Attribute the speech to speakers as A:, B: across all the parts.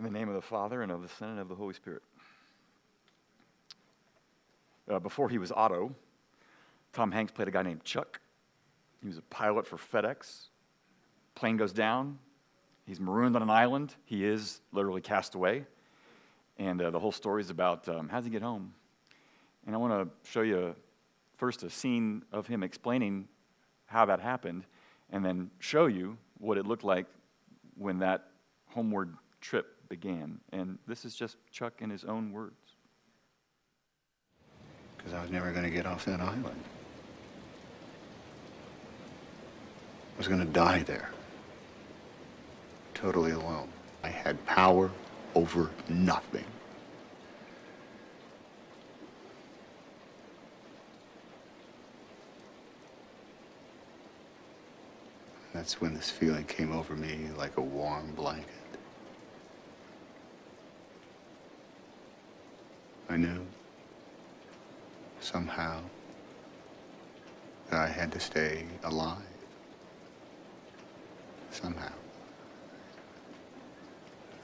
A: In the name of the Father, and of the Son, and of the Holy Spirit. Uh, before he was Otto, Tom Hanks played a guy named Chuck. He was a pilot for FedEx. Plane goes down. He's marooned on an island. He is literally cast away. And uh, the whole story is about um, how does he get home? And I want to show you first a scene of him explaining how that happened, and then show you what it looked like when that homeward trip began. And this is just Chuck in his own words.
B: Because I was never going to get off that island. I was going to die there. Totally alone. I had power over nothing. That's when this feeling came over me like a warm blanket. I knew somehow that I had to stay alive. Somehow.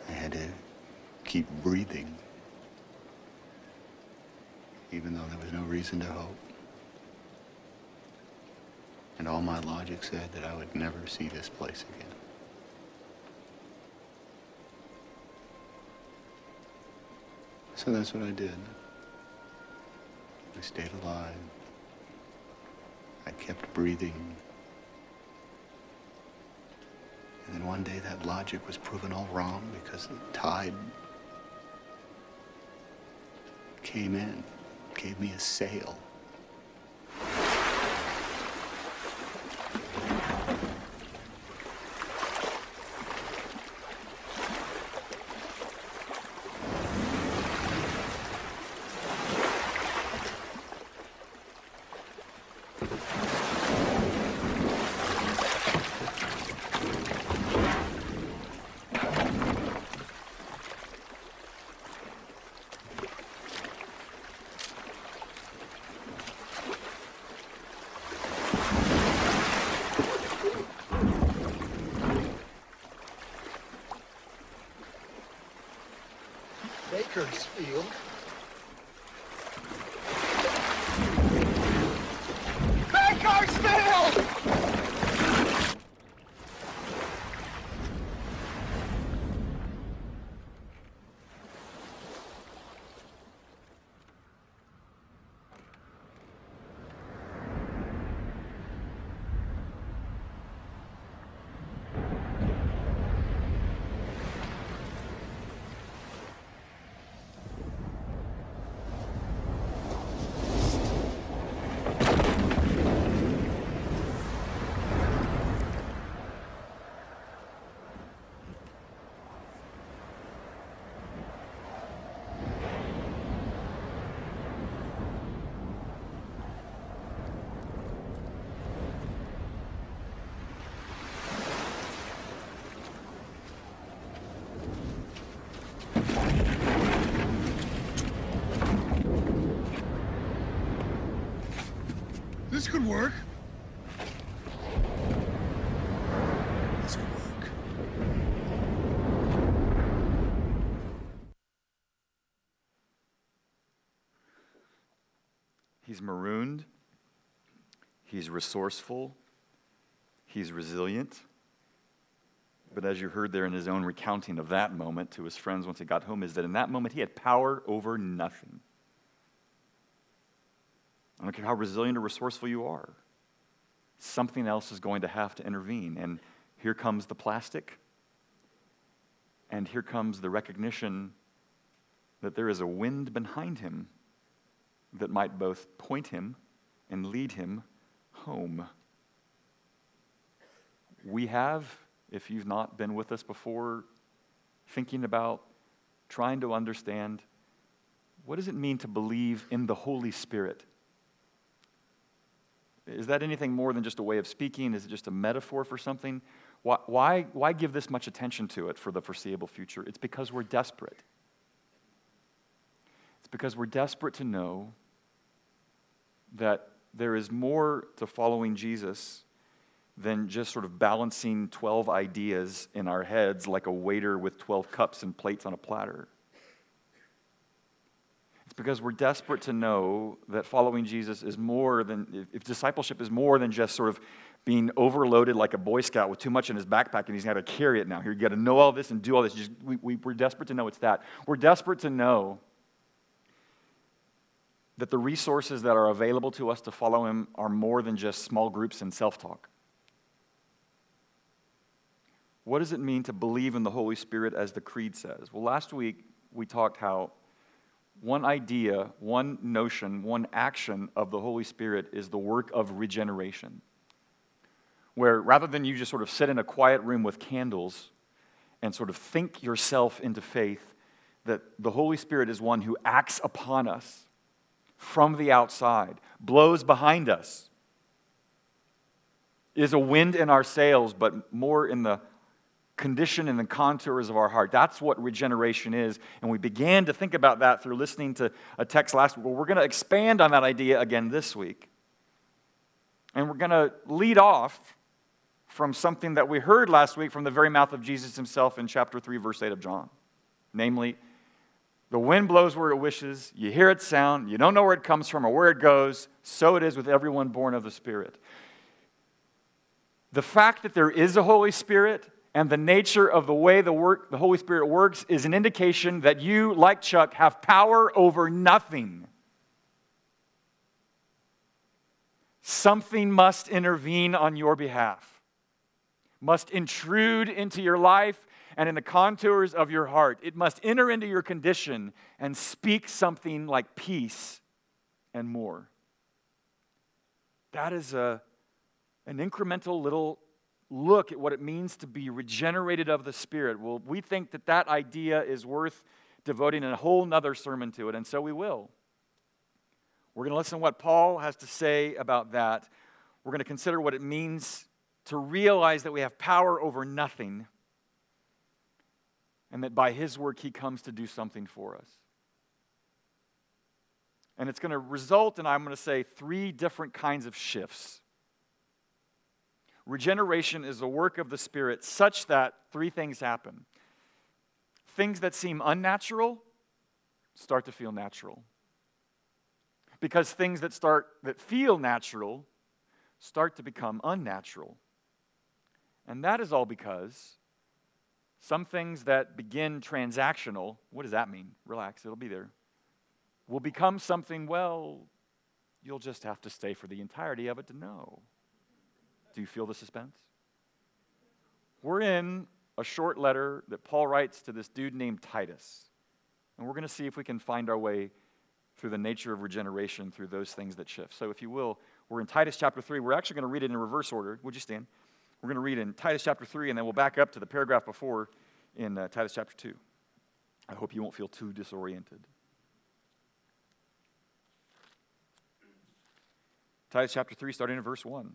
B: I had to keep breathing, even though there was no reason to hope. And all my logic said that I would never see this place again. So that's what I did. I stayed alive. I kept breathing. And then one day that logic was proven all wrong because the tide came in, gave me a sail.
C: Could work. This could work.
A: He's marooned, he's resourceful, he's resilient. But as you heard there in his own recounting of that moment to his friends once he got home, is that in that moment he had power over nothing. Don't care how resilient or resourceful you are, something else is going to have to intervene. And here comes the plastic, and here comes the recognition that there is a wind behind him that might both point him and lead him home. We have, if you've not been with us before, thinking about trying to understand what does it mean to believe in the Holy Spirit? Is that anything more than just a way of speaking? Is it just a metaphor for something? Why, why, why give this much attention to it for the foreseeable future? It's because we're desperate. It's because we're desperate to know that there is more to following Jesus than just sort of balancing 12 ideas in our heads like a waiter with 12 cups and plates on a platter. Because we're desperate to know that following Jesus is more than, if discipleship is more than just sort of being overloaded like a Boy Scout with too much in his backpack and he's got to carry it now. Here, you got to know all this and do all this. Just, we, we, we're desperate to know it's that. We're desperate to know that the resources that are available to us to follow him are more than just small groups and self talk. What does it mean to believe in the Holy Spirit as the Creed says? Well, last week we talked how one idea, one notion, one action of the Holy Spirit is the work of regeneration. Where rather than you just sort of sit in a quiet room with candles and sort of think yourself into faith, that the Holy Spirit is one who acts upon us from the outside, blows behind us, is a wind in our sails, but more in the condition and the contours of our heart. That's what regeneration is. And we began to think about that through listening to a text last week. Well, we're going to expand on that idea again this week. And we're going to lead off from something that we heard last week from the very mouth of Jesus himself in chapter 3, verse 8 of John. Namely, the wind blows where it wishes, you hear its sound, you don't know where it comes from or where it goes. So it is with everyone born of the Spirit. The fact that there is a Holy Spirit and the nature of the way the, work, the Holy Spirit works is an indication that you, like Chuck, have power over nothing. Something must intervene on your behalf, must intrude into your life and in the contours of your heart. It must enter into your condition and speak something like peace and more. That is a, an incremental little look at what it means to be regenerated of the Spirit. Well, we think that that idea is worth devoting a whole nother sermon to it, and so we will. We're going to listen to what Paul has to say about that. We're going to consider what it means to realize that we have power over nothing and that by his work he comes to do something for us. And it's going to result in, I'm going to say, three different kinds of shifts. Regeneration is the work of the Spirit such that three things happen. Things that seem unnatural start to feel natural. Because things that start that feel natural start to become unnatural. And that is all because some things that begin transactional, what does that mean? Relax, it'll be there. Will become something, well, you'll just have to stay for the entirety of it to know. Do you feel the suspense? We're in a short letter that Paul writes to this dude named Titus. And we're going to see if we can find our way through the nature of regeneration through those things that shift. So, if you will, we're in Titus chapter 3. We're actually going to read it in reverse order. Would you stand? We're going to read in Titus chapter 3, and then we'll back up to the paragraph before in uh, Titus chapter 2. I hope you won't feel too disoriented. Titus chapter 3, starting in verse 1.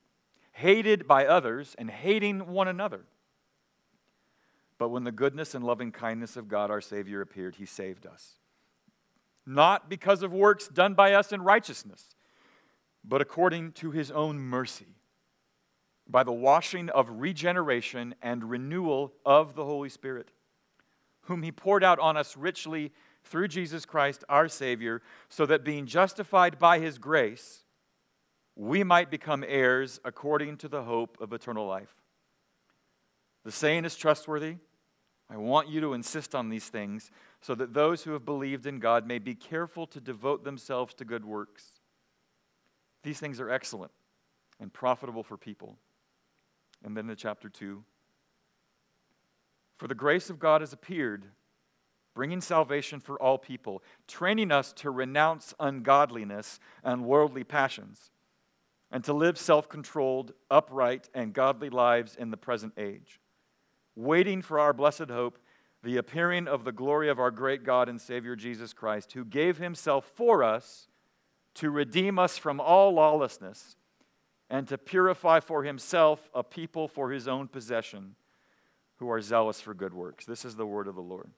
A: hated by others and hating one another. But when the goodness and loving kindness of God our Savior appeared, he saved us. Not because of works done by us in righteousness, but according to his own mercy, by the washing of regeneration and renewal of the Holy Spirit, whom he poured out on us richly through Jesus Christ our Savior, so that being justified by his grace, we might become heirs according to the hope of eternal life. The saying is trustworthy. I want you to insist on these things so that those who have believed in God may be careful to devote themselves to good works. These things are excellent and profitable for people. And then in chapter 2 For the grace of God has appeared, bringing salvation for all people, training us to renounce ungodliness and worldly passions and to live self controlled, upright, and godly lives in the present age, waiting for our blessed hope, the appearing of the glory of our great God and Savior Jesus Christ, who gave himself for us to redeem us from all lawlessness and to purify for himself a people for his own possession who are zealous for good works. This is the word of the Lord.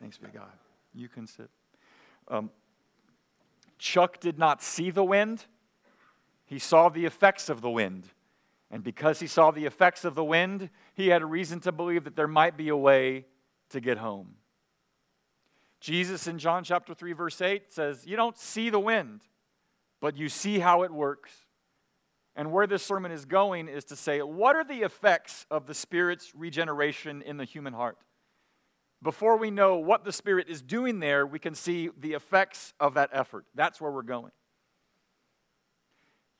A: Thanks be God. You can sit. Um, Chuck did not see the wind, he saw the effects of the wind. And because he saw the effects of the wind, he had a reason to believe that there might be a way to get home. Jesus in John chapter 3, verse 8 says, You don't see the wind, but you see how it works. And where this sermon is going is to say, What are the effects of the Spirit's regeneration in the human heart? Before we know what the Spirit is doing there, we can see the effects of that effort. That's where we're going.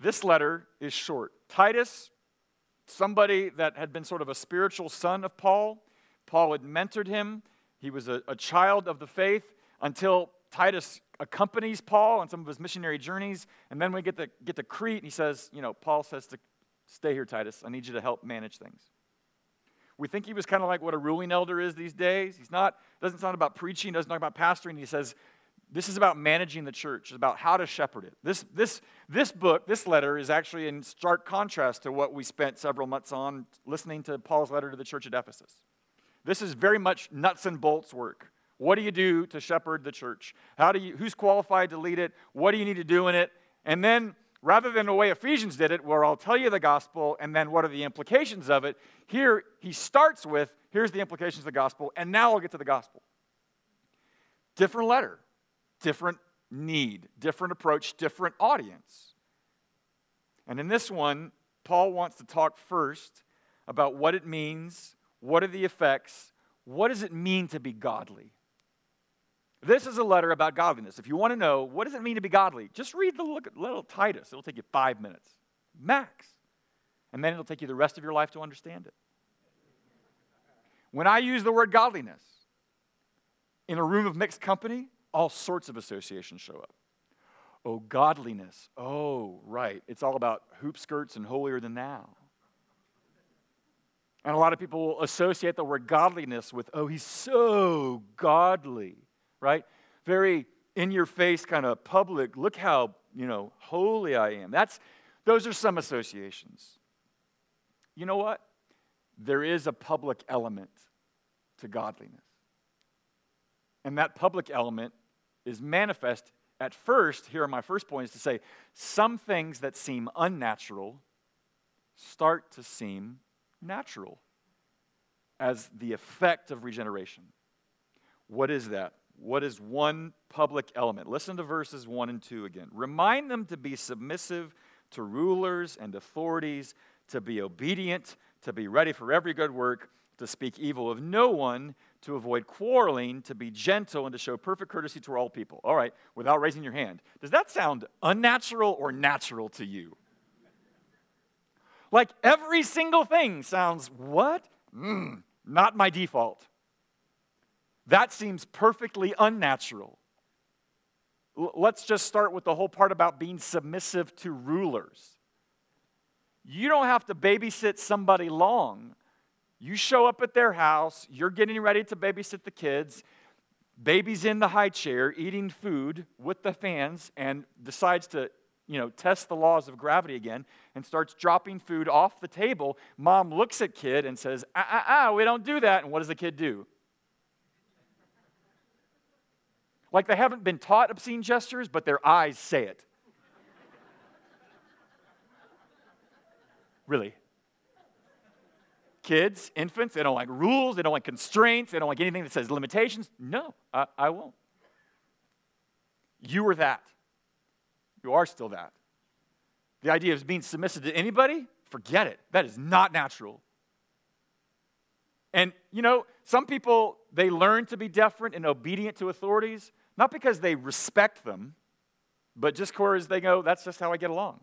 A: This letter is short. Titus, somebody that had been sort of a spiritual son of Paul, Paul had mentored him. He was a, a child of the faith until Titus accompanies Paul on some of his missionary journeys. And then we get to, get to Crete, and he says, You know, Paul says to stay here, Titus. I need you to help manage things. We think he was kind of like what a ruling elder is these days. He's not, doesn't sound about preaching, doesn't talk about pastoring. He says, this is about managing the church, it's about how to shepherd it. This, this, this book, this letter, is actually in stark contrast to what we spent several months on listening to Paul's letter to the church at Ephesus. This is very much nuts and bolts work. What do you do to shepherd the church? How do you, who's qualified to lead it? What do you need to do in it? And then, rather than the way Ephesians did it, where I'll tell you the gospel and then what are the implications of it, here he starts with here's the implications of the gospel, and now I'll get to the gospel. Different letter, different need, different approach, different audience. And in this one, Paul wants to talk first about what it means what are the effects? What does it mean to be godly? This is a letter about godliness. If you want to know what does it mean to be godly, just read the little Titus. It'll take you five minutes, max. And then it'll take you the rest of your life to understand it. When I use the word godliness in a room of mixed company, all sorts of associations show up. Oh, godliness. Oh, right. It's all about hoop skirts and holier than thou. And a lot of people will associate the word godliness with, oh, he's so godly, right? Very in your face kind of public, look how, you know, holy I am. That's those are some associations. You know what? There is a public element to godliness. And that public element is manifest at first. Here are my first points to say some things that seem unnatural start to seem natural as the effect of regeneration. What is that? What is one public element? Listen to verses 1 and 2 again. Remind them to be submissive to rulers and authorities, to be obedient, to be ready for every good work, to speak evil of no one, to avoid quarreling, to be gentle, and to show perfect courtesy to all people. All right, without raising your hand. Does that sound unnatural or natural to you? Like every single thing sounds, what? Mm, not my default. That seems perfectly unnatural. L- let's just start with the whole part about being submissive to rulers. You don't have to babysit somebody long. You show up at their house, you're getting ready to babysit the kids. Baby's in the high chair eating food with the fans and decides to you know, test the laws of gravity again and starts dropping food off the table, mom looks at kid and says, ah, ah, ah, we don't do that. And what does the kid do? Like they haven't been taught obscene gestures, but their eyes say it. really. Kids, infants, they don't like rules, they don't like constraints, they don't like anything that says limitations. No, I, I won't. You were that. You are still that. The idea of being submissive to anybody, forget it. That is not natural. And, you know, some people, they learn to be deferent and obedient to authorities, not because they respect them, but just because they go, that's just how I get along.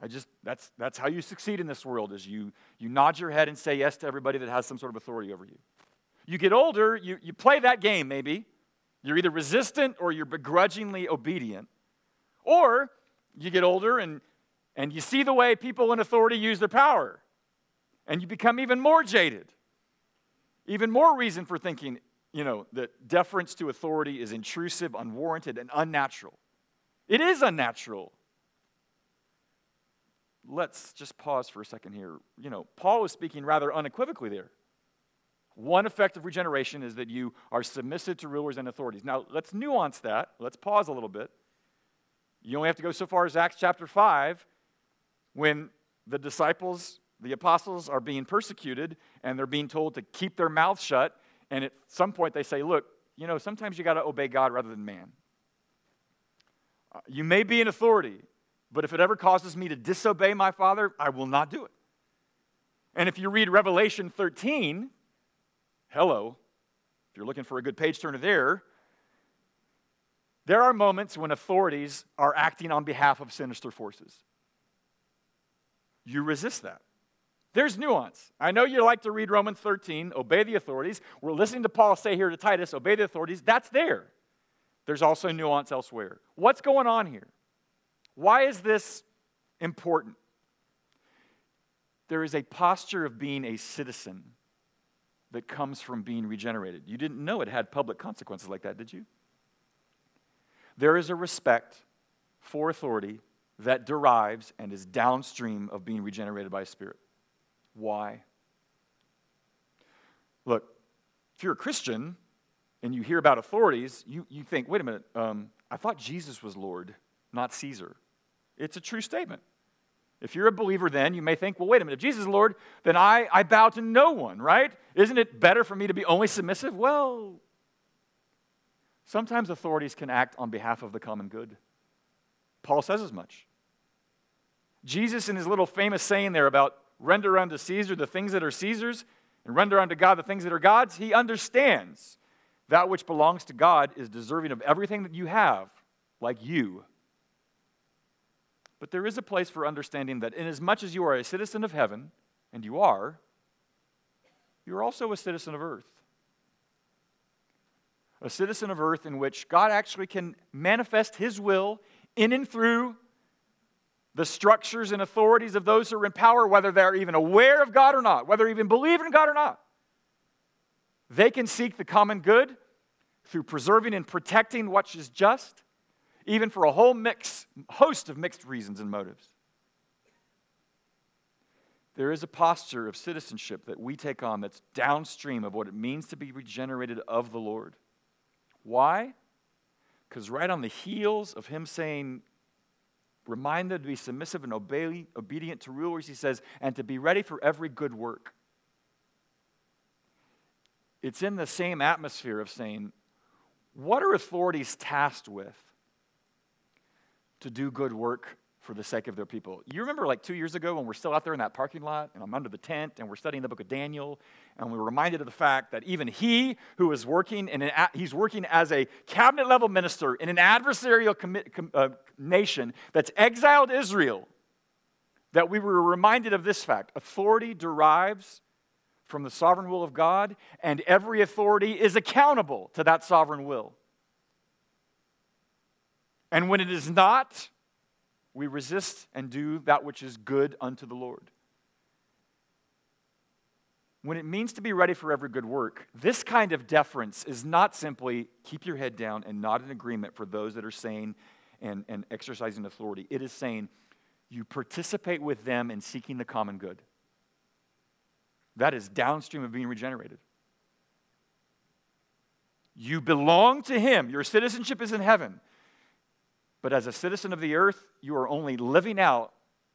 A: I just, that's, that's how you succeed in this world, is you, you nod your head and say yes to everybody that has some sort of authority over you. You get older, you, you play that game maybe. You're either resistant or you're begrudgingly obedient. Or you get older and, And you see the way people in authority use their power. And you become even more jaded. Even more reason for thinking, you know, that deference to authority is intrusive, unwarranted, and unnatural. It is unnatural. Let's just pause for a second here. You know, Paul is speaking rather unequivocally there. One effect of regeneration is that you are submissive to rulers and authorities. Now, let's nuance that. Let's pause a little bit. You only have to go so far as Acts chapter 5 when the disciples, the apostles, are being persecuted and they're being told to keep their mouths shut. And at some point they say, Look, you know, sometimes you got to obey God rather than man. Uh, you may be an authority, but if it ever causes me to disobey my Father, I will not do it. And if you read Revelation 13, hello, if you're looking for a good page turner there, there are moments when authorities are acting on behalf of sinister forces you resist that. There's nuance. I know you like to read Romans 13, obey the authorities. We're listening to Paul say here to Titus, obey the authorities. That's there. There's also nuance elsewhere. What's going on here? Why is this important? There is a posture of being a citizen that comes from being regenerated. You didn't know it had public consequences like that, did you? There is a respect for authority that derives and is downstream of being regenerated by Spirit. Why? Look, if you're a Christian and you hear about authorities, you, you think, wait a minute, um, I thought Jesus was Lord, not Caesar. It's a true statement. If you're a believer, then you may think, well, wait a minute, if Jesus is Lord, then I, I bow to no one, right? Isn't it better for me to be only submissive? Well, sometimes authorities can act on behalf of the common good. Paul says as much. Jesus, in his little famous saying there about render unto Caesar the things that are Caesar's and render unto God the things that are God's, he understands that which belongs to God is deserving of everything that you have, like you. But there is a place for understanding that inasmuch as you are a citizen of heaven, and you are, you're also a citizen of earth. A citizen of earth in which God actually can manifest his will in and through the structures and authorities of those who are in power, whether they're even aware of God or not, whether even believe in God or not. They can seek the common good through preserving and protecting what is just, even for a whole mix, host of mixed reasons and motives. There is a posture of citizenship that we take on that's downstream of what it means to be regenerated of the Lord. Why? Because right on the heels of him saying, Remind them to be submissive and obey, obedient to rulers, he says, and to be ready for every good work. It's in the same atmosphere of saying, what are authorities tasked with to do good work for the sake of their people. You remember like two years ago when we're still out there in that parking lot and I'm under the tent and we're studying the book of Daniel and we're reminded of the fact that even he who is working in an, he's working as a cabinet level minister in an adversarial com, uh, nation that's exiled Israel, that we were reminded of this fact. Authority derives from the sovereign will of God and every authority is accountable to that sovereign will. And when it is not, we resist and do that which is good unto the Lord. When it means to be ready for every good work, this kind of deference is not simply keep your head down and not in agreement for those that are saying and, and exercising authority. It is saying you participate with them in seeking the common good. That is downstream of being regenerated. You belong to Him. Your citizenship is in heaven. But as a citizen of the earth, you are only living out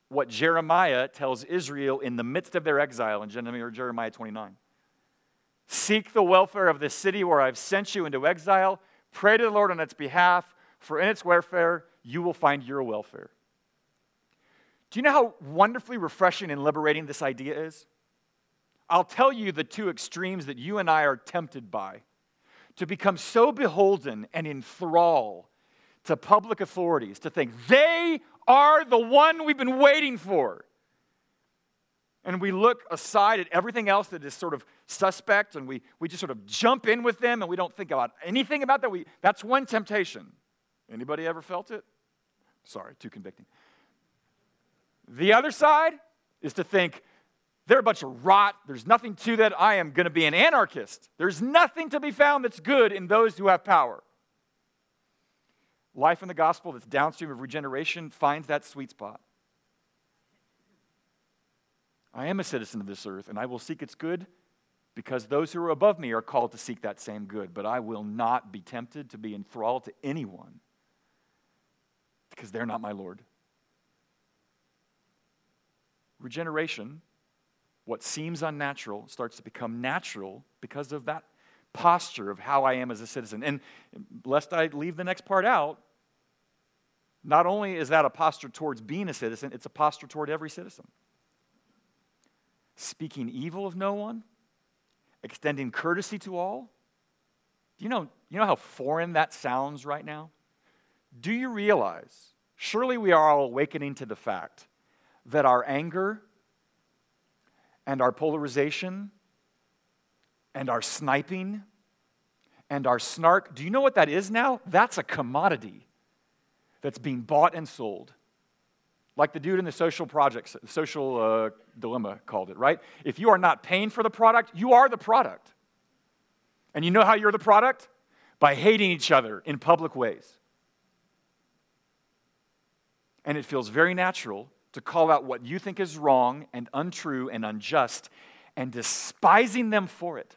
A: what Jeremiah tells Israel in the midst of their exile in Jeremiah 29. Seek the welfare of the city where I've sent you into exile. Pray to the Lord on its behalf, for in its welfare you will find your welfare. Do you know how wonderfully refreshing and liberating this idea is? I'll tell you the two extremes that you and I are tempted by to become so beholden and enthralled to public authorities to think they are the one we've been waiting for. And we look aside at everything else that is sort of suspect and we, we just sort of jump in with them and we don't think about anything about that. We, that's one temptation. Anybody ever felt it? Sorry, too convicting. The other side is to think they're a bunch of rot. There's nothing to that. I am going to be an anarchist. There's nothing to be found that's good in those who have power. Life in the gospel that's downstream of regeneration finds that sweet spot. I am a citizen of this earth, and I will seek its good because those who are above me are called to seek that same good. But I will not be tempted to be enthralled to anyone because they're not my Lord. Regeneration, what seems unnatural, starts to become natural because of that posture of how I am as a citizen. And lest I leave the next part out, not only is that a posture towards being a citizen, it's a posture toward every citizen. Speaking evil of no one, extending courtesy to all. Do you know, you know how foreign that sounds right now? Do you realize, surely we are all awakening to the fact that our anger and our polarization and our sniping and our snark, do you know what that is now? That's a commodity that's being bought and sold. Like the dude in the social projects, social uh, dilemma called it, right? If you are not paying for the product, you are the product. And you know how you're the product? By hating each other in public ways. And it feels very natural to call out what you think is wrong and untrue and unjust and despising them for it.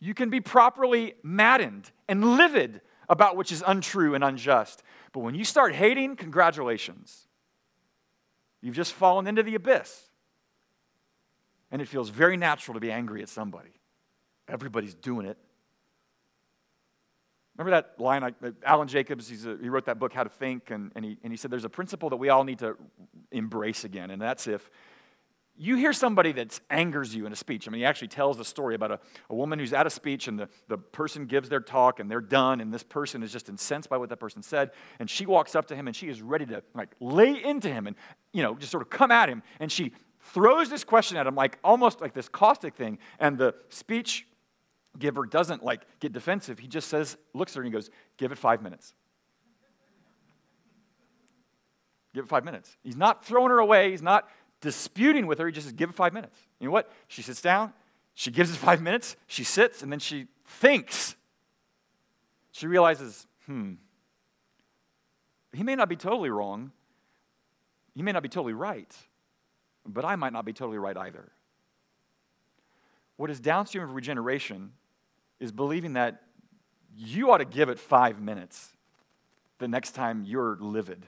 A: You can be properly maddened and livid about which is untrue and unjust. But when you start hating, congratulations. You've just fallen into the abyss. And it feels very natural to be angry at somebody. Everybody's doing it. Remember that line? I, Alan Jacobs, a, he wrote that book, How to Think, and, and, he, and he said there's a principle that we all need to embrace again, and that's if you hear somebody that angers you in a speech. I mean, he actually tells the story about a, a woman who's at a speech and the, the person gives their talk and they're done, and this person is just incensed by what that person said. And she walks up to him and she is ready to like lay into him and, you know, just sort of come at him. And she throws this question at him, like almost like this caustic thing. And the speech giver doesn't like get defensive. He just says, looks at her and he goes, Give it five minutes. Give it five minutes. He's not throwing her away. He's not disputing with her. He just says, give it five minutes. You know what? She sits down, she gives it five minutes, she sits, and then she thinks. She realizes, hmm, he may not be totally wrong, he may not be totally right, but I might not be totally right either. What is downstream of regeneration is believing that you ought to give it five minutes the next time you're livid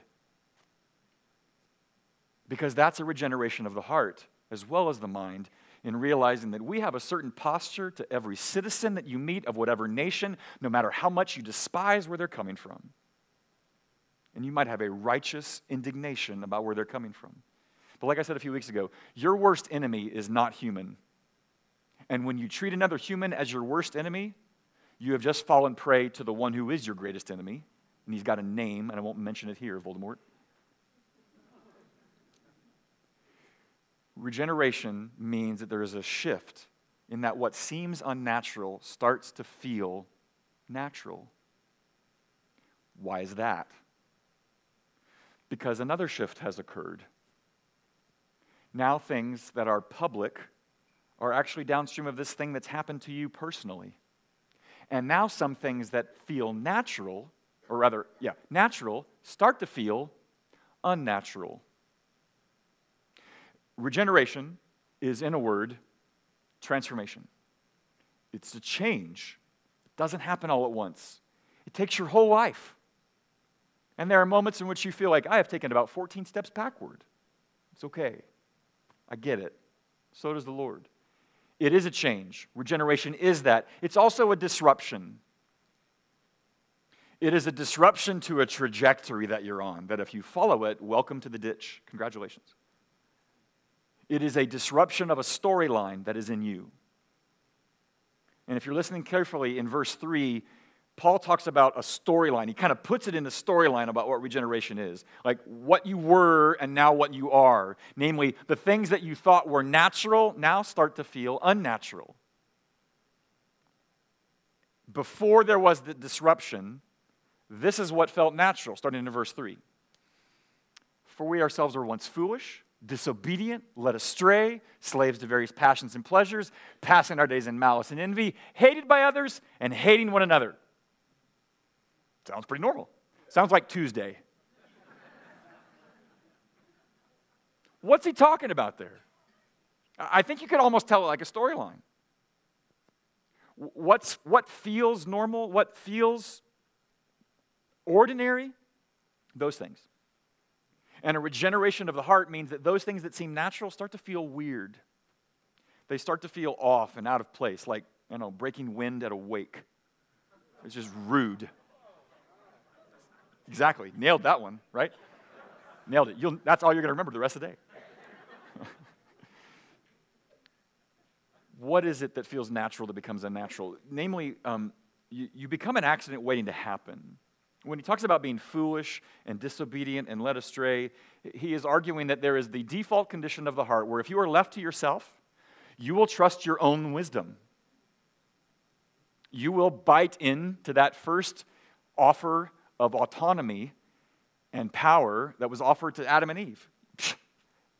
A: because that's a regeneration of the heart as well as the mind in realizing that we have a certain posture to every citizen that you meet of whatever nation, no matter how much you despise where they're coming from. And you might have a righteous indignation about where they're coming from. But like I said a few weeks ago, your worst enemy is not human. And when you treat another human as your worst enemy, you have just fallen prey to the one who is your greatest enemy. And he's got a name, and I won't mention it here, Voldemort. Regeneration means that there is a shift in that what seems unnatural starts to feel natural. Why is that? Because another shift has occurred. Now, things that are public are actually downstream of this thing that's happened to you personally. And now, some things that feel natural, or rather, yeah, natural, start to feel unnatural. Regeneration is, in a word, transformation. It's a change. It doesn't happen all at once, it takes your whole life. And there are moments in which you feel like, I have taken about 14 steps backward. It's okay. I get it. So does the Lord. It is a change. Regeneration is that. It's also a disruption. It is a disruption to a trajectory that you're on, that if you follow it, welcome to the ditch. Congratulations. It is a disruption of a storyline that is in you. And if you're listening carefully, in verse 3, Paul talks about a storyline. He kind of puts it in the storyline about what regeneration is like what you were and now what you are. Namely, the things that you thought were natural now start to feel unnatural. Before there was the disruption, this is what felt natural, starting in verse 3. For we ourselves were once foolish, disobedient, led astray, slaves to various passions and pleasures, passing our days in malice and envy, hated by others, and hating one another. Sounds pretty normal. Sounds like Tuesday. What's he talking about there? I think you could almost tell it like a storyline. What's, what feels normal, what feels ordinary, those things. And a regeneration of the heart means that those things that seem natural start to feel weird. They start to feel off and out of place, like, you know, breaking wind at a wake. It's just rude. Exactly. Nailed that one, right? Nailed it. You'll, that's all you're going to remember the rest of the day. what is it that feels natural that becomes unnatural? Namely, um, you, you become an accident waiting to happen. When he talks about being foolish and disobedient and led astray, he is arguing that there is the default condition of the heart where if you are left to yourself, you will trust your own wisdom. You will bite into that first offer of autonomy and power that was offered to Adam and Eve.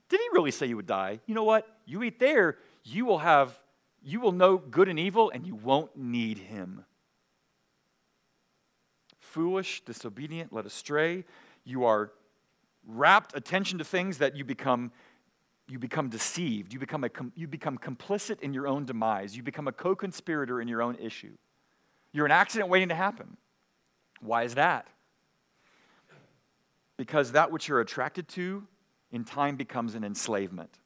A: Did he really say you would die? You know what? You eat there, you will have you will know good and evil and you won't need him foolish, disobedient, led astray. You are rapt attention to things that you become you become deceived. You become, a, you become complicit in your own demise. You become a co conspirator in your own issue. You're an accident waiting to happen. Why is that? Because that which you're attracted to in time becomes an enslavement.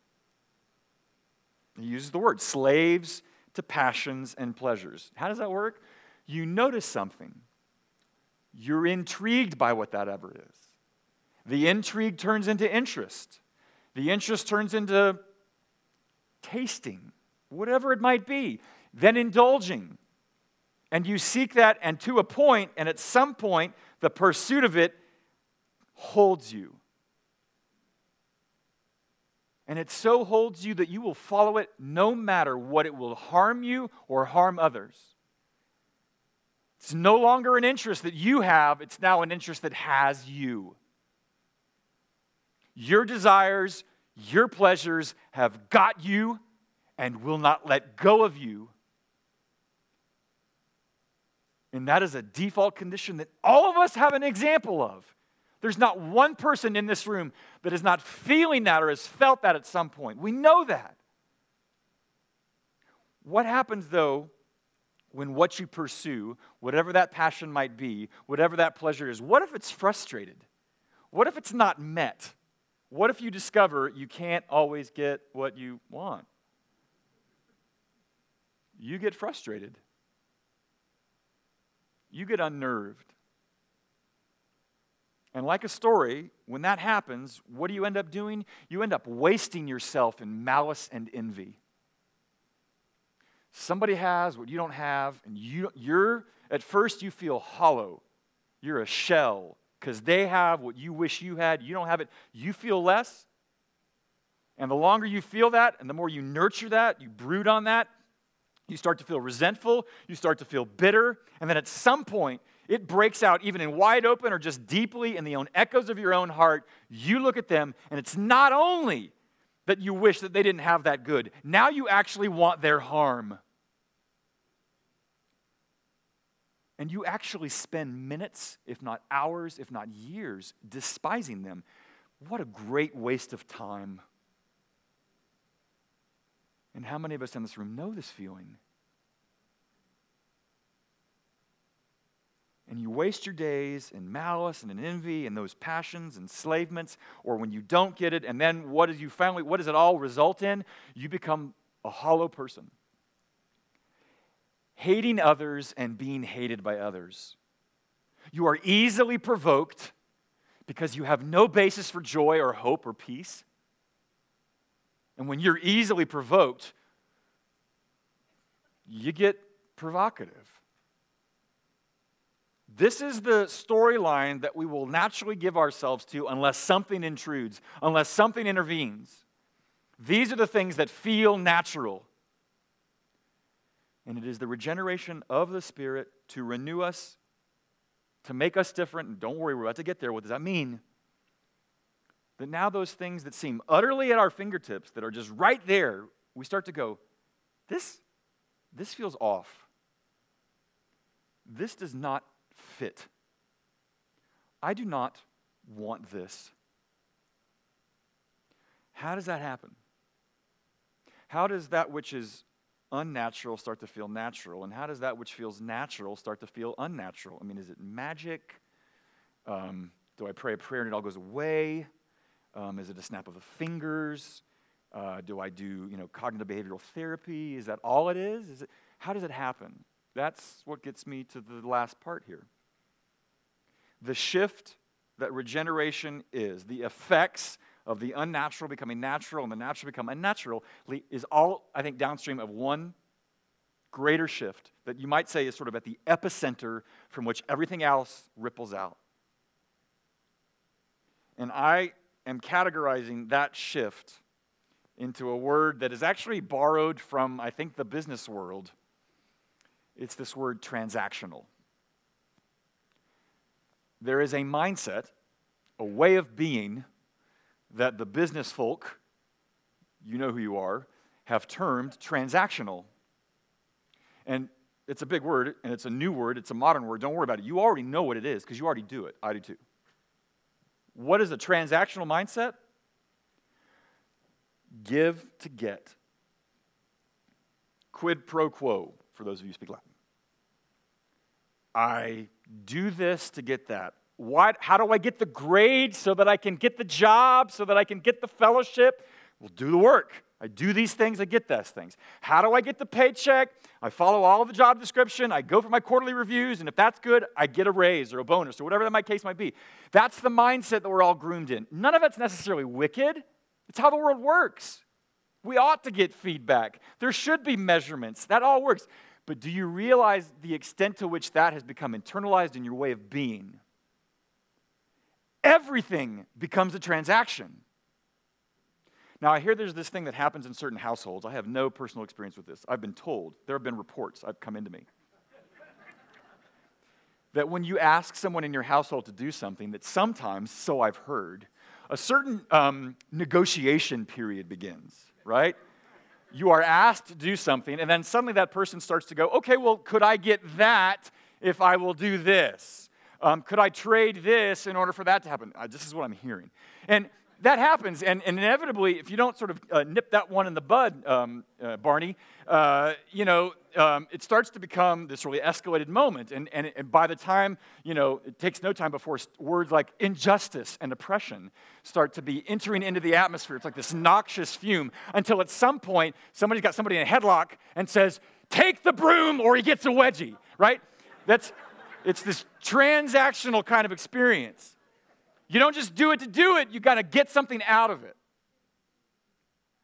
A: He uses the word slaves to passions and pleasures. How does that work? You notice something you're intrigued by what that ever is. The intrigue turns into interest. The interest turns into tasting, whatever it might be, then indulging. And you seek that, and to a point, and at some point, the pursuit of it holds you. And it so holds you that you will follow it no matter what it will harm you or harm others. It's no longer an interest that you have, it's now an interest that has you. Your desires, your pleasures have got you and will not let go of you. And that is a default condition that all of us have an example of. There's not one person in this room that is not feeling that or has felt that at some point. We know that. What happens, though, when what you pursue, whatever that passion might be, whatever that pleasure is, what if it's frustrated? What if it's not met? What if you discover you can't always get what you want? You get frustrated. You get unnerved. And like a story, when that happens, what do you end up doing? You end up wasting yourself in malice and envy somebody has what you don't have, and you, you're, at first, you feel hollow. You're a shell because they have what you wish you had. You don't have it. You feel less. And the longer you feel that, and the more you nurture that, you brood on that, you start to feel resentful, you start to feel bitter, and then at some point, it breaks out even in wide open or just deeply in the own echoes of your own heart. You look at them, and it's not only that you wish that they didn't have that good, now you actually want their harm. And you actually spend minutes, if not hours, if not years, despising them. What a great waste of time. And how many of us in this room know this feeling? And you waste your days in malice and in envy and those passions, enslavements, or when you don't get it, and then what does you finally what does it all result in? You become a hollow person hating others and being hated by others. You are easily provoked because you have no basis for joy or hope or peace. And when you're easily provoked, you get provocative. This is the storyline that we will naturally give ourselves to unless something intrudes, unless something intervenes. These are the things that feel natural. And it is the regeneration of the Spirit to renew us, to make us different. And don't worry, we're about to get there. What does that mean? that now those things that seem utterly at our fingertips, that are just right there, we start to go, this, this feels off. This does not fit. I do not want this. How does that happen? How does that which is unnatural start to feel natural? And how does that which feels natural start to feel unnatural? I mean, is it magic? Um, do I pray a prayer and it all goes away? Um, is it a snap of the fingers? Uh, do I do, you know, cognitive behavioral therapy? Is that all it is? Is it, how does it happen? That's what gets me to the last part here. The shift that regeneration is, the effects of the unnatural becoming natural and the natural become unnatural, is all, I think, downstream of one greater shift that you might say is sort of at the epicenter from which everything else ripples out. And I am categorizing that shift into a word that is actually borrowed from, I think, the business world. It's this word transactional. There is a mindset, a way of being that the business folk, you know who you are, have termed transactional. And it's a big word, and it's a new word, it's a modern word. Don't worry about it. You already know what it is because you already do it. I do too. What is a transactional mindset? Give to get. Quid pro quo, for those of you who speak Latin. I do this to get that. What, how do I get the grade so that I can get the job, so that I can get the fellowship? Well, do the work. I do these things, I get those things. How do I get the paycheck? I follow all the job description, I go for my quarterly reviews, and if that's good, I get a raise or a bonus or whatever that my case might be. That's the mindset that we're all groomed in. None of it's necessarily wicked, it's how the world works. We ought to get feedback. There should be measurements. That all works. But do you realize the extent to which that has become internalized in your way of being? Everything becomes a transaction. Now, I hear there's this thing that happens in certain households. I have no personal experience with this. I've been told, there have been reports I've come into me. that when you ask someone in your household to do something, that sometimes, so I've heard, a certain um, negotiation period begins, right? You are asked to do something, and then suddenly that person starts to go, okay, well, could I get that if I will do this? Um, could I trade this in order for that to happen? Uh, this is what I'm hearing. And that happens, and, and, inevitably, if you don't sort of uh, nip that one in the bud, um, uh, Barney, uh, you know, um, it starts to become this really escalated moment. And, and, and, by the time, you know, it takes no time before words like injustice and oppression start to be entering into the atmosphere. It's like this noxious fume until at some point, somebody's got somebody in a headlock and says, take the broom or he gets a wedgie, right? That's, it's this transactional kind of experience. You don't just do it to do it, you got to get something out of it.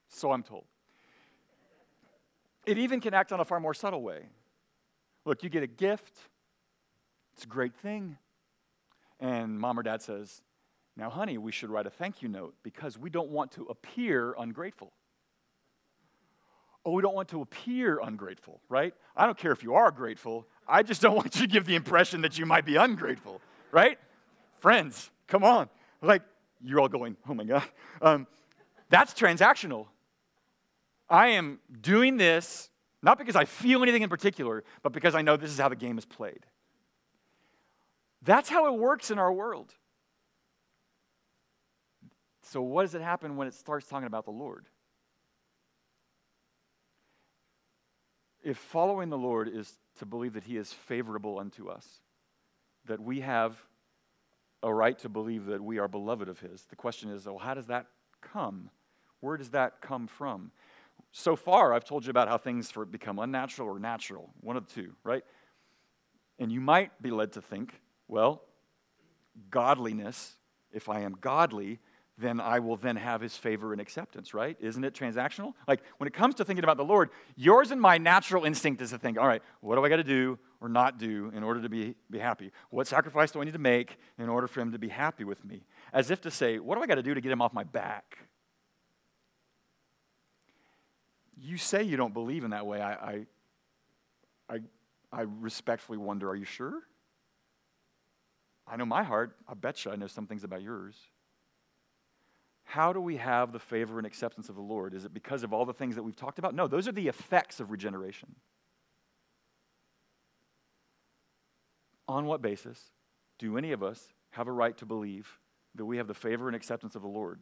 A: So I'm told. It even can act on a far more subtle way. Look, you get a gift, it's a great thing. And mom or dad says, Now, honey, we should write a thank you note because we don't want to appear ungrateful. Oh, we don't want to appear ungrateful, right? I don't care if you are grateful. I just don't want you to give the impression that you might be ungrateful, right? Friends, Come on. Like, you're all going, oh my God. Um, that's transactional. I am doing this not because I feel anything in particular, but because I know this is how the game is played. That's how it works in our world. So, what does it happen when it starts talking about the Lord? If following the Lord is to believe that He is favorable unto us, that we have a right to believe that we are beloved of His. The question is, well, how does that come? Where does that come from? So far, I've told you about how things become unnatural or natural, one of the two, right? And you might be led to think, well, godliness, if I am godly, then I will then have his favor and acceptance, right? Isn't it transactional? Like when it comes to thinking about the Lord, yours and my natural instinct is to think, all right, what do I got to do or not do in order to be, be happy? What sacrifice do I need to make in order for him to be happy with me? As if to say, what do I got to do to get him off my back? You say you don't believe in that way. I, I, I, I respectfully wonder, are you sure? I know my heart. I bet you I know some things about yours. How do we have the favor and acceptance of the Lord? Is it because of all the things that we've talked about? No, those are the effects of regeneration. On what basis do any of us have a right to believe that we have the favor and acceptance of the Lord?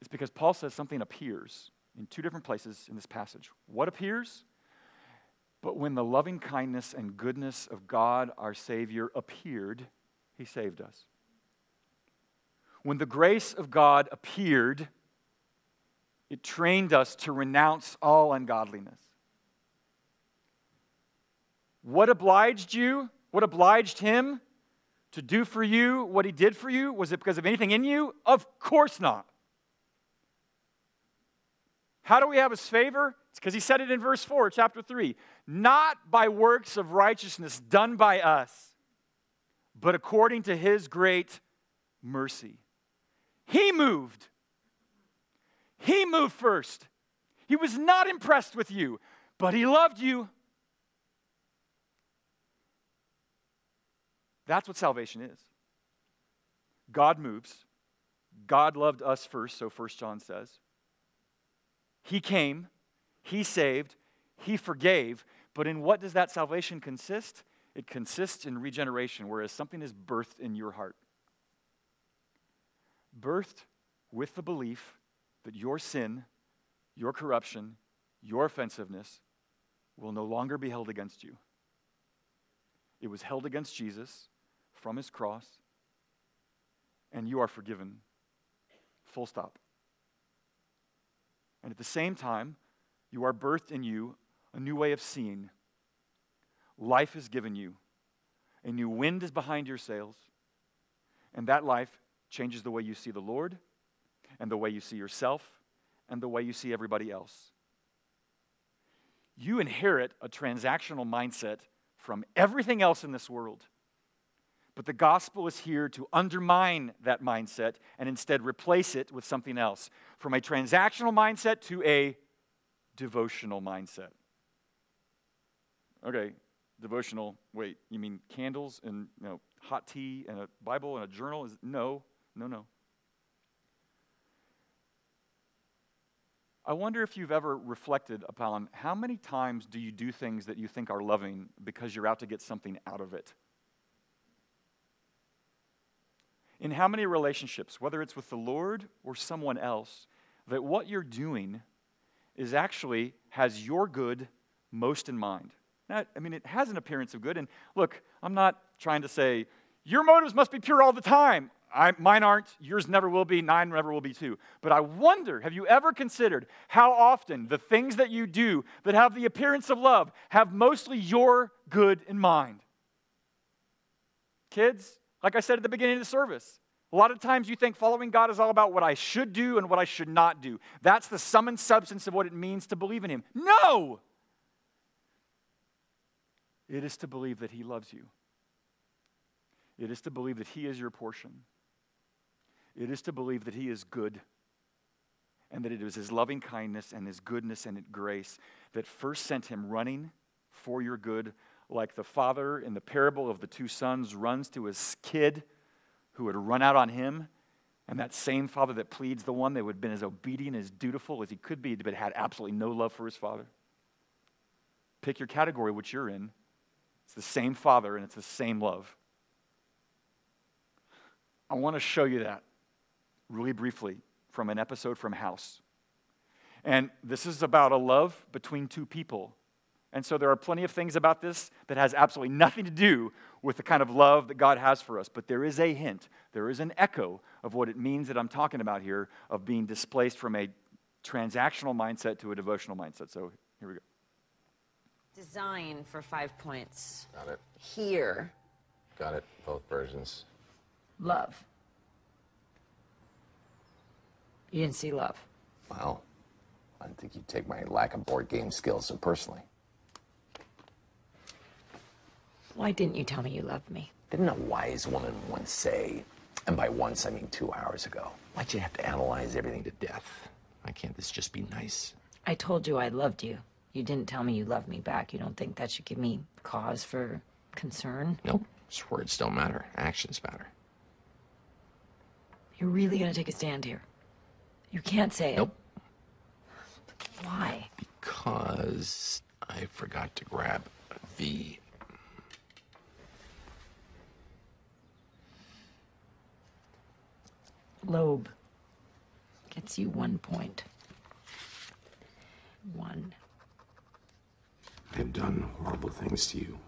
A: It's because Paul says something appears in two different places in this passage. What appears? But when the loving kindness and goodness of God our Savior appeared, he saved us. When the grace of God appeared, it trained us to renounce all ungodliness. What obliged you? What obliged him to do for you what he did for you? Was it because of anything in you? Of course not. How do we have his favor? It's because he said it in verse 4, chapter 3. Not by works of righteousness done by us, but according to his great mercy. He moved. He moved first. He was not impressed with you, but he loved you. That's what salvation is. God moves. God loved us first, so First John says. He came, He saved, He forgave. But in what does that salvation consist? It consists in regeneration, whereas something is birthed in your heart birthed with the belief that your sin, your corruption, your offensiveness will no longer be held against you. It was held against Jesus from his cross, and you are forgiven. Full stop. And at the same time, you are birthed in you a new way of seeing. Life is given you, a new wind is behind your sails, and that life changes the way you see the Lord, and the way you see yourself, and the way you see everybody else. You inherit a transactional mindset from everything else in this world. But the gospel is here to undermine that mindset and instead replace it with something else. From a transactional mindset to a devotional mindset. Okay, devotional, wait, you mean candles and you know, hot tea and a Bible and a journal? Is, no, no, no. I wonder if you've ever reflected upon how many times do you do things that you think are loving because you're out to get something out of it? In how many relationships, whether it's with the Lord or someone else, that what you're doing is actually has your good most in mind? Now, I mean, it has an appearance of good. And look, I'm not trying to say your motives must be pure all the time. I, mine aren't, yours never will be, mine never will be too. But I wonder, have you ever considered how often the things that you do that have the appearance of love have mostly your good in mind? Kids, like I said at the beginning of the service, a lot of times you think following God is all about what I should do and what I should not do. That's the sum and substance of what it means to believe in Him. No! It is to believe that He loves you. It is to believe that He is your portion. It is to believe that He is good and that it was His loving kindness and His goodness and His grace that first sent Him running for your good, like the father in the parable of the two sons runs to his kid who had run out on him. And that same father that pleads the one that would have been as obedient, as dutiful as he could be, but had absolutely no love for his father. Pick your category, which you're in. It's the same father and it's the same love. I want to show you that really briefly from an episode from House. And this is about a love between two people. And so there are plenty of things about this that has absolutely nothing to do with the kind of love that God has for us. But there is a hint, there is an echo of what it means that I'm talking about here of being displaced from a transactional mindset to a devotional mindset. So here we go.
D: Design for five points.
E: Got it.
D: Here.
E: Got it. Both versions.
D: Love. You didn't see love.
E: Well, I didn't think you'd take my lack of board game skills so personally.
D: Why didn't you tell me you loved me?
E: Didn't a wise woman once say, and by once I mean two hours ago, why'd you have to analyze everything to death? Why can't this just be nice?
D: I told you I loved you. You didn't tell me you loved me back. You don't think that should give me cause for concern?
E: Nope. Just words don't matter. Actions matter.
D: You're really gonna take a stand here? You can't say it.
E: Nope.
D: Why?
E: Because I forgot to grab the.
D: Lobe. gets you one point. One.
E: I've done horrible things to you.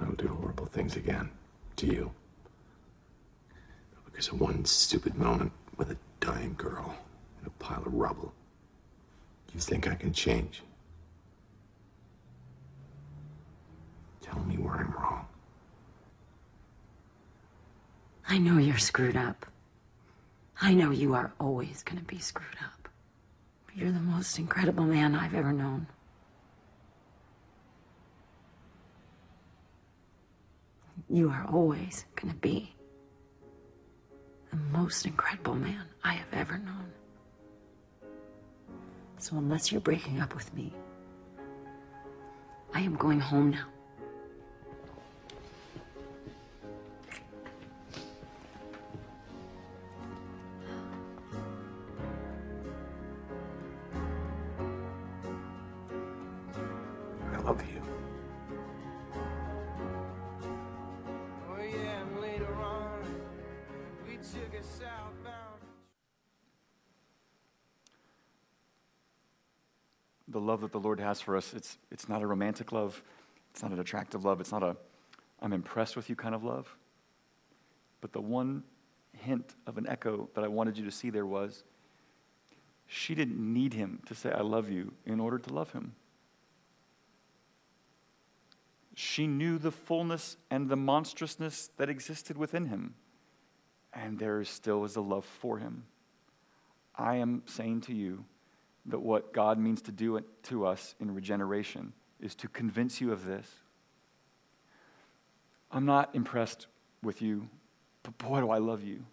E: I'll do horrible things again to you. Because of one stupid moment with a dying girl in a pile of rubble. You think I can change? Tell me where I'm wrong.
D: I know you're screwed up. I know you are always gonna be screwed up. But you're the most incredible man I've ever known. You are always gonna be the most incredible man I have ever known. So unless you're breaking up with me, I am going home now.
A: Lord has for us, it's, it's not a romantic love. It's not an attractive love. It's not a I'm impressed with you kind of love. But the one hint of an echo that I wanted you to see there was she didn't need him to say, I love you, in order to love him. She knew the fullness and the monstrousness that existed within him. And there still is a love for him. I am saying to you that what God means to do to us in regeneration is to convince you of this. I'm not impressed with you, but boy, do I love you.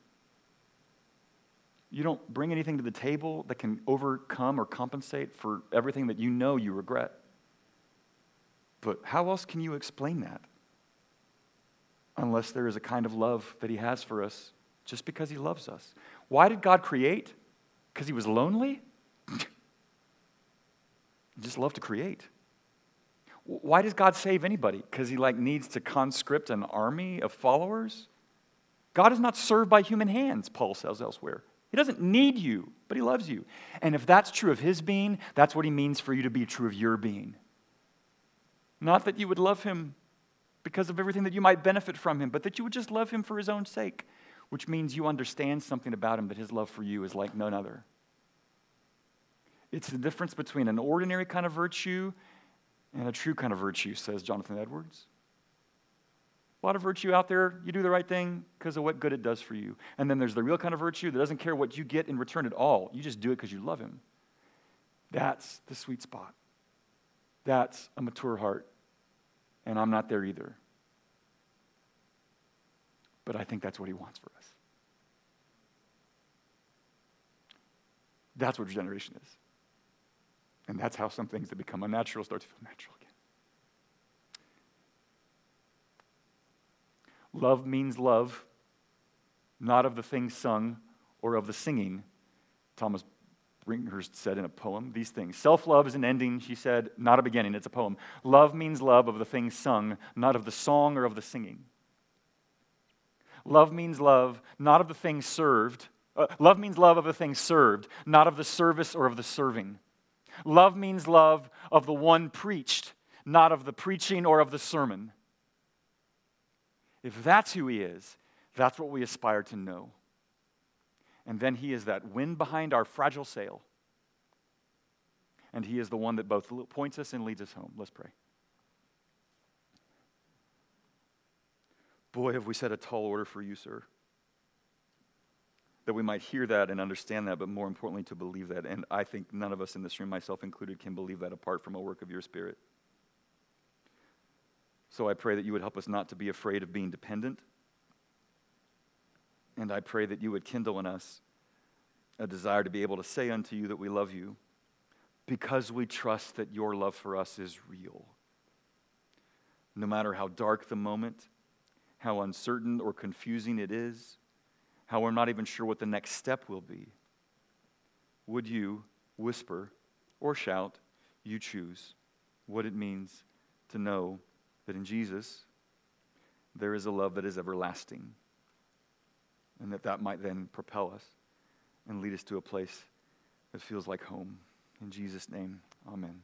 A: You don't bring anything to the table that can overcome or compensate for everything that you know you regret. But how else can you explain that? Unless there is a kind of love that He has for us just because He loves us. Why did God create? Because He was lonely? Just loved to create. Why does God save anybody? Because He like needs to conscript an army of followers? God is not served by human hands, Paul says elsewhere. He doesn't need you, but He loves you. And if that's true of His being, that's what He means for you to be true of your being. Not that you would love him because of everything that you might benefit from him, but that you would just love him for his own sake, which means you understand something about him that his love for you is like none other. It's the difference between an ordinary kind of virtue and a true kind of virtue, says Jonathan Edwards. A lot of virtue out there, you do the right thing because of what good it does for you. And then there's the real kind of virtue that doesn't care what you get in return at all. You just do it because you love him. That's the sweet spot. That's a mature heart. And I'm not there either. But I think that's what he wants for us. That's what regeneration is. And that's how some things that become unnatural start to feel natural again. Love means love, not of the things sung or of the singing. Thomas Brinkhurst said in a poem these things. Self love is an ending, she said, not a beginning, it's a poem. Love means love of the things sung, not of the song or of the singing. Love means love, not of the things served. Uh, love means love of the things served, not of the service or of the serving. Love means love of the one preached, not of the preaching or of the sermon. If that's who he is, that's what we aspire to know. And then he is that wind behind our fragile sail. And he is the one that both points us and leads us home. Let's pray. Boy, have we set a tall order for you, sir. That we might hear that and understand that, but more importantly, to believe that. And I think none of us in this room, myself included, can believe that apart from a work of your Spirit. So I pray that you would help us not to be afraid of being dependent. And I pray that you would kindle in us a desire to be able to say unto you that we love you because we trust that your love for us is real. No matter how dark the moment, how uncertain or confusing it is, how we're not even sure what the next step will be, would you whisper or shout, you choose, what it means to know that in Jesus there is a love that is everlasting, and that that might then propel us and lead us to a place that feels like home. In Jesus' name, amen.